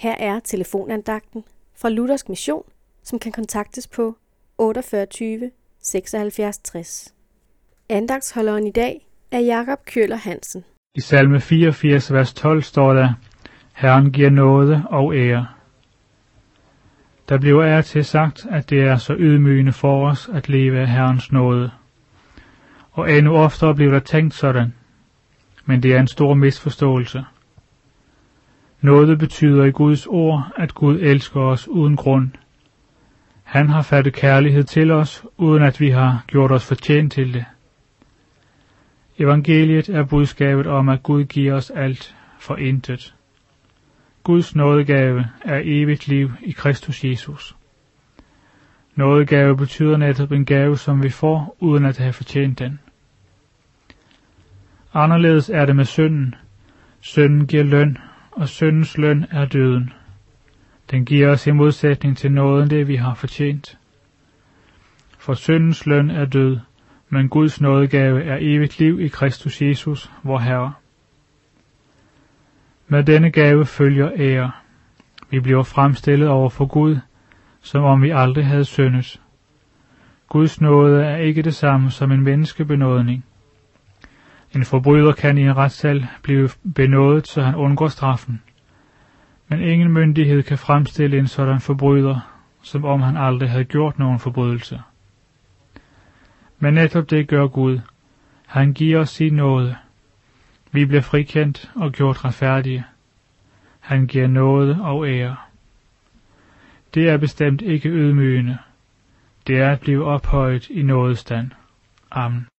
Her er telefonandagten fra Luthersk Mission, som kan kontaktes på 48 76 60. Andagsholderen i dag er Jakob Køller Hansen. I salme 84, vers 12 står der, Herren giver nåde og ære. Der bliver af til sagt, at det er så ydmygende for os at leve af Herrens nåde. Og endnu oftere bliver der tænkt sådan, men det er en stor misforståelse. Noget betyder i Guds ord, at Gud elsker os uden grund. Han har fattet kærlighed til os, uden at vi har gjort os fortjent til det. Evangeliet er budskabet om, at Gud giver os alt for intet. Guds nådegave er evigt liv i Kristus Jesus. Nådegave betyder netop en gave, som vi får, uden at have fortjent den. Anderledes er det med synden. Synden giver løn, og syndens løn er døden. Den giver os i modsætning til nåden det, vi har fortjent. For syndens løn er død, men Guds nådegave er evigt liv i Kristus Jesus, vor Herre. Med denne gave følger ære. Vi bliver fremstillet over for Gud, som om vi aldrig havde syndet. Guds nåde er ikke det samme som en menneskebenådning. En forbryder kan i en retssal blive benådet, så han undgår straffen. Men ingen myndighed kan fremstille en sådan forbryder, som om han aldrig havde gjort nogen forbrydelse. Men netop det gør Gud. Han giver os sin nåde. Vi bliver frikendt og gjort retfærdige. Han giver nåde og ære. Det er bestemt ikke ydmygende. Det er at blive ophøjet i nådestand. Amen.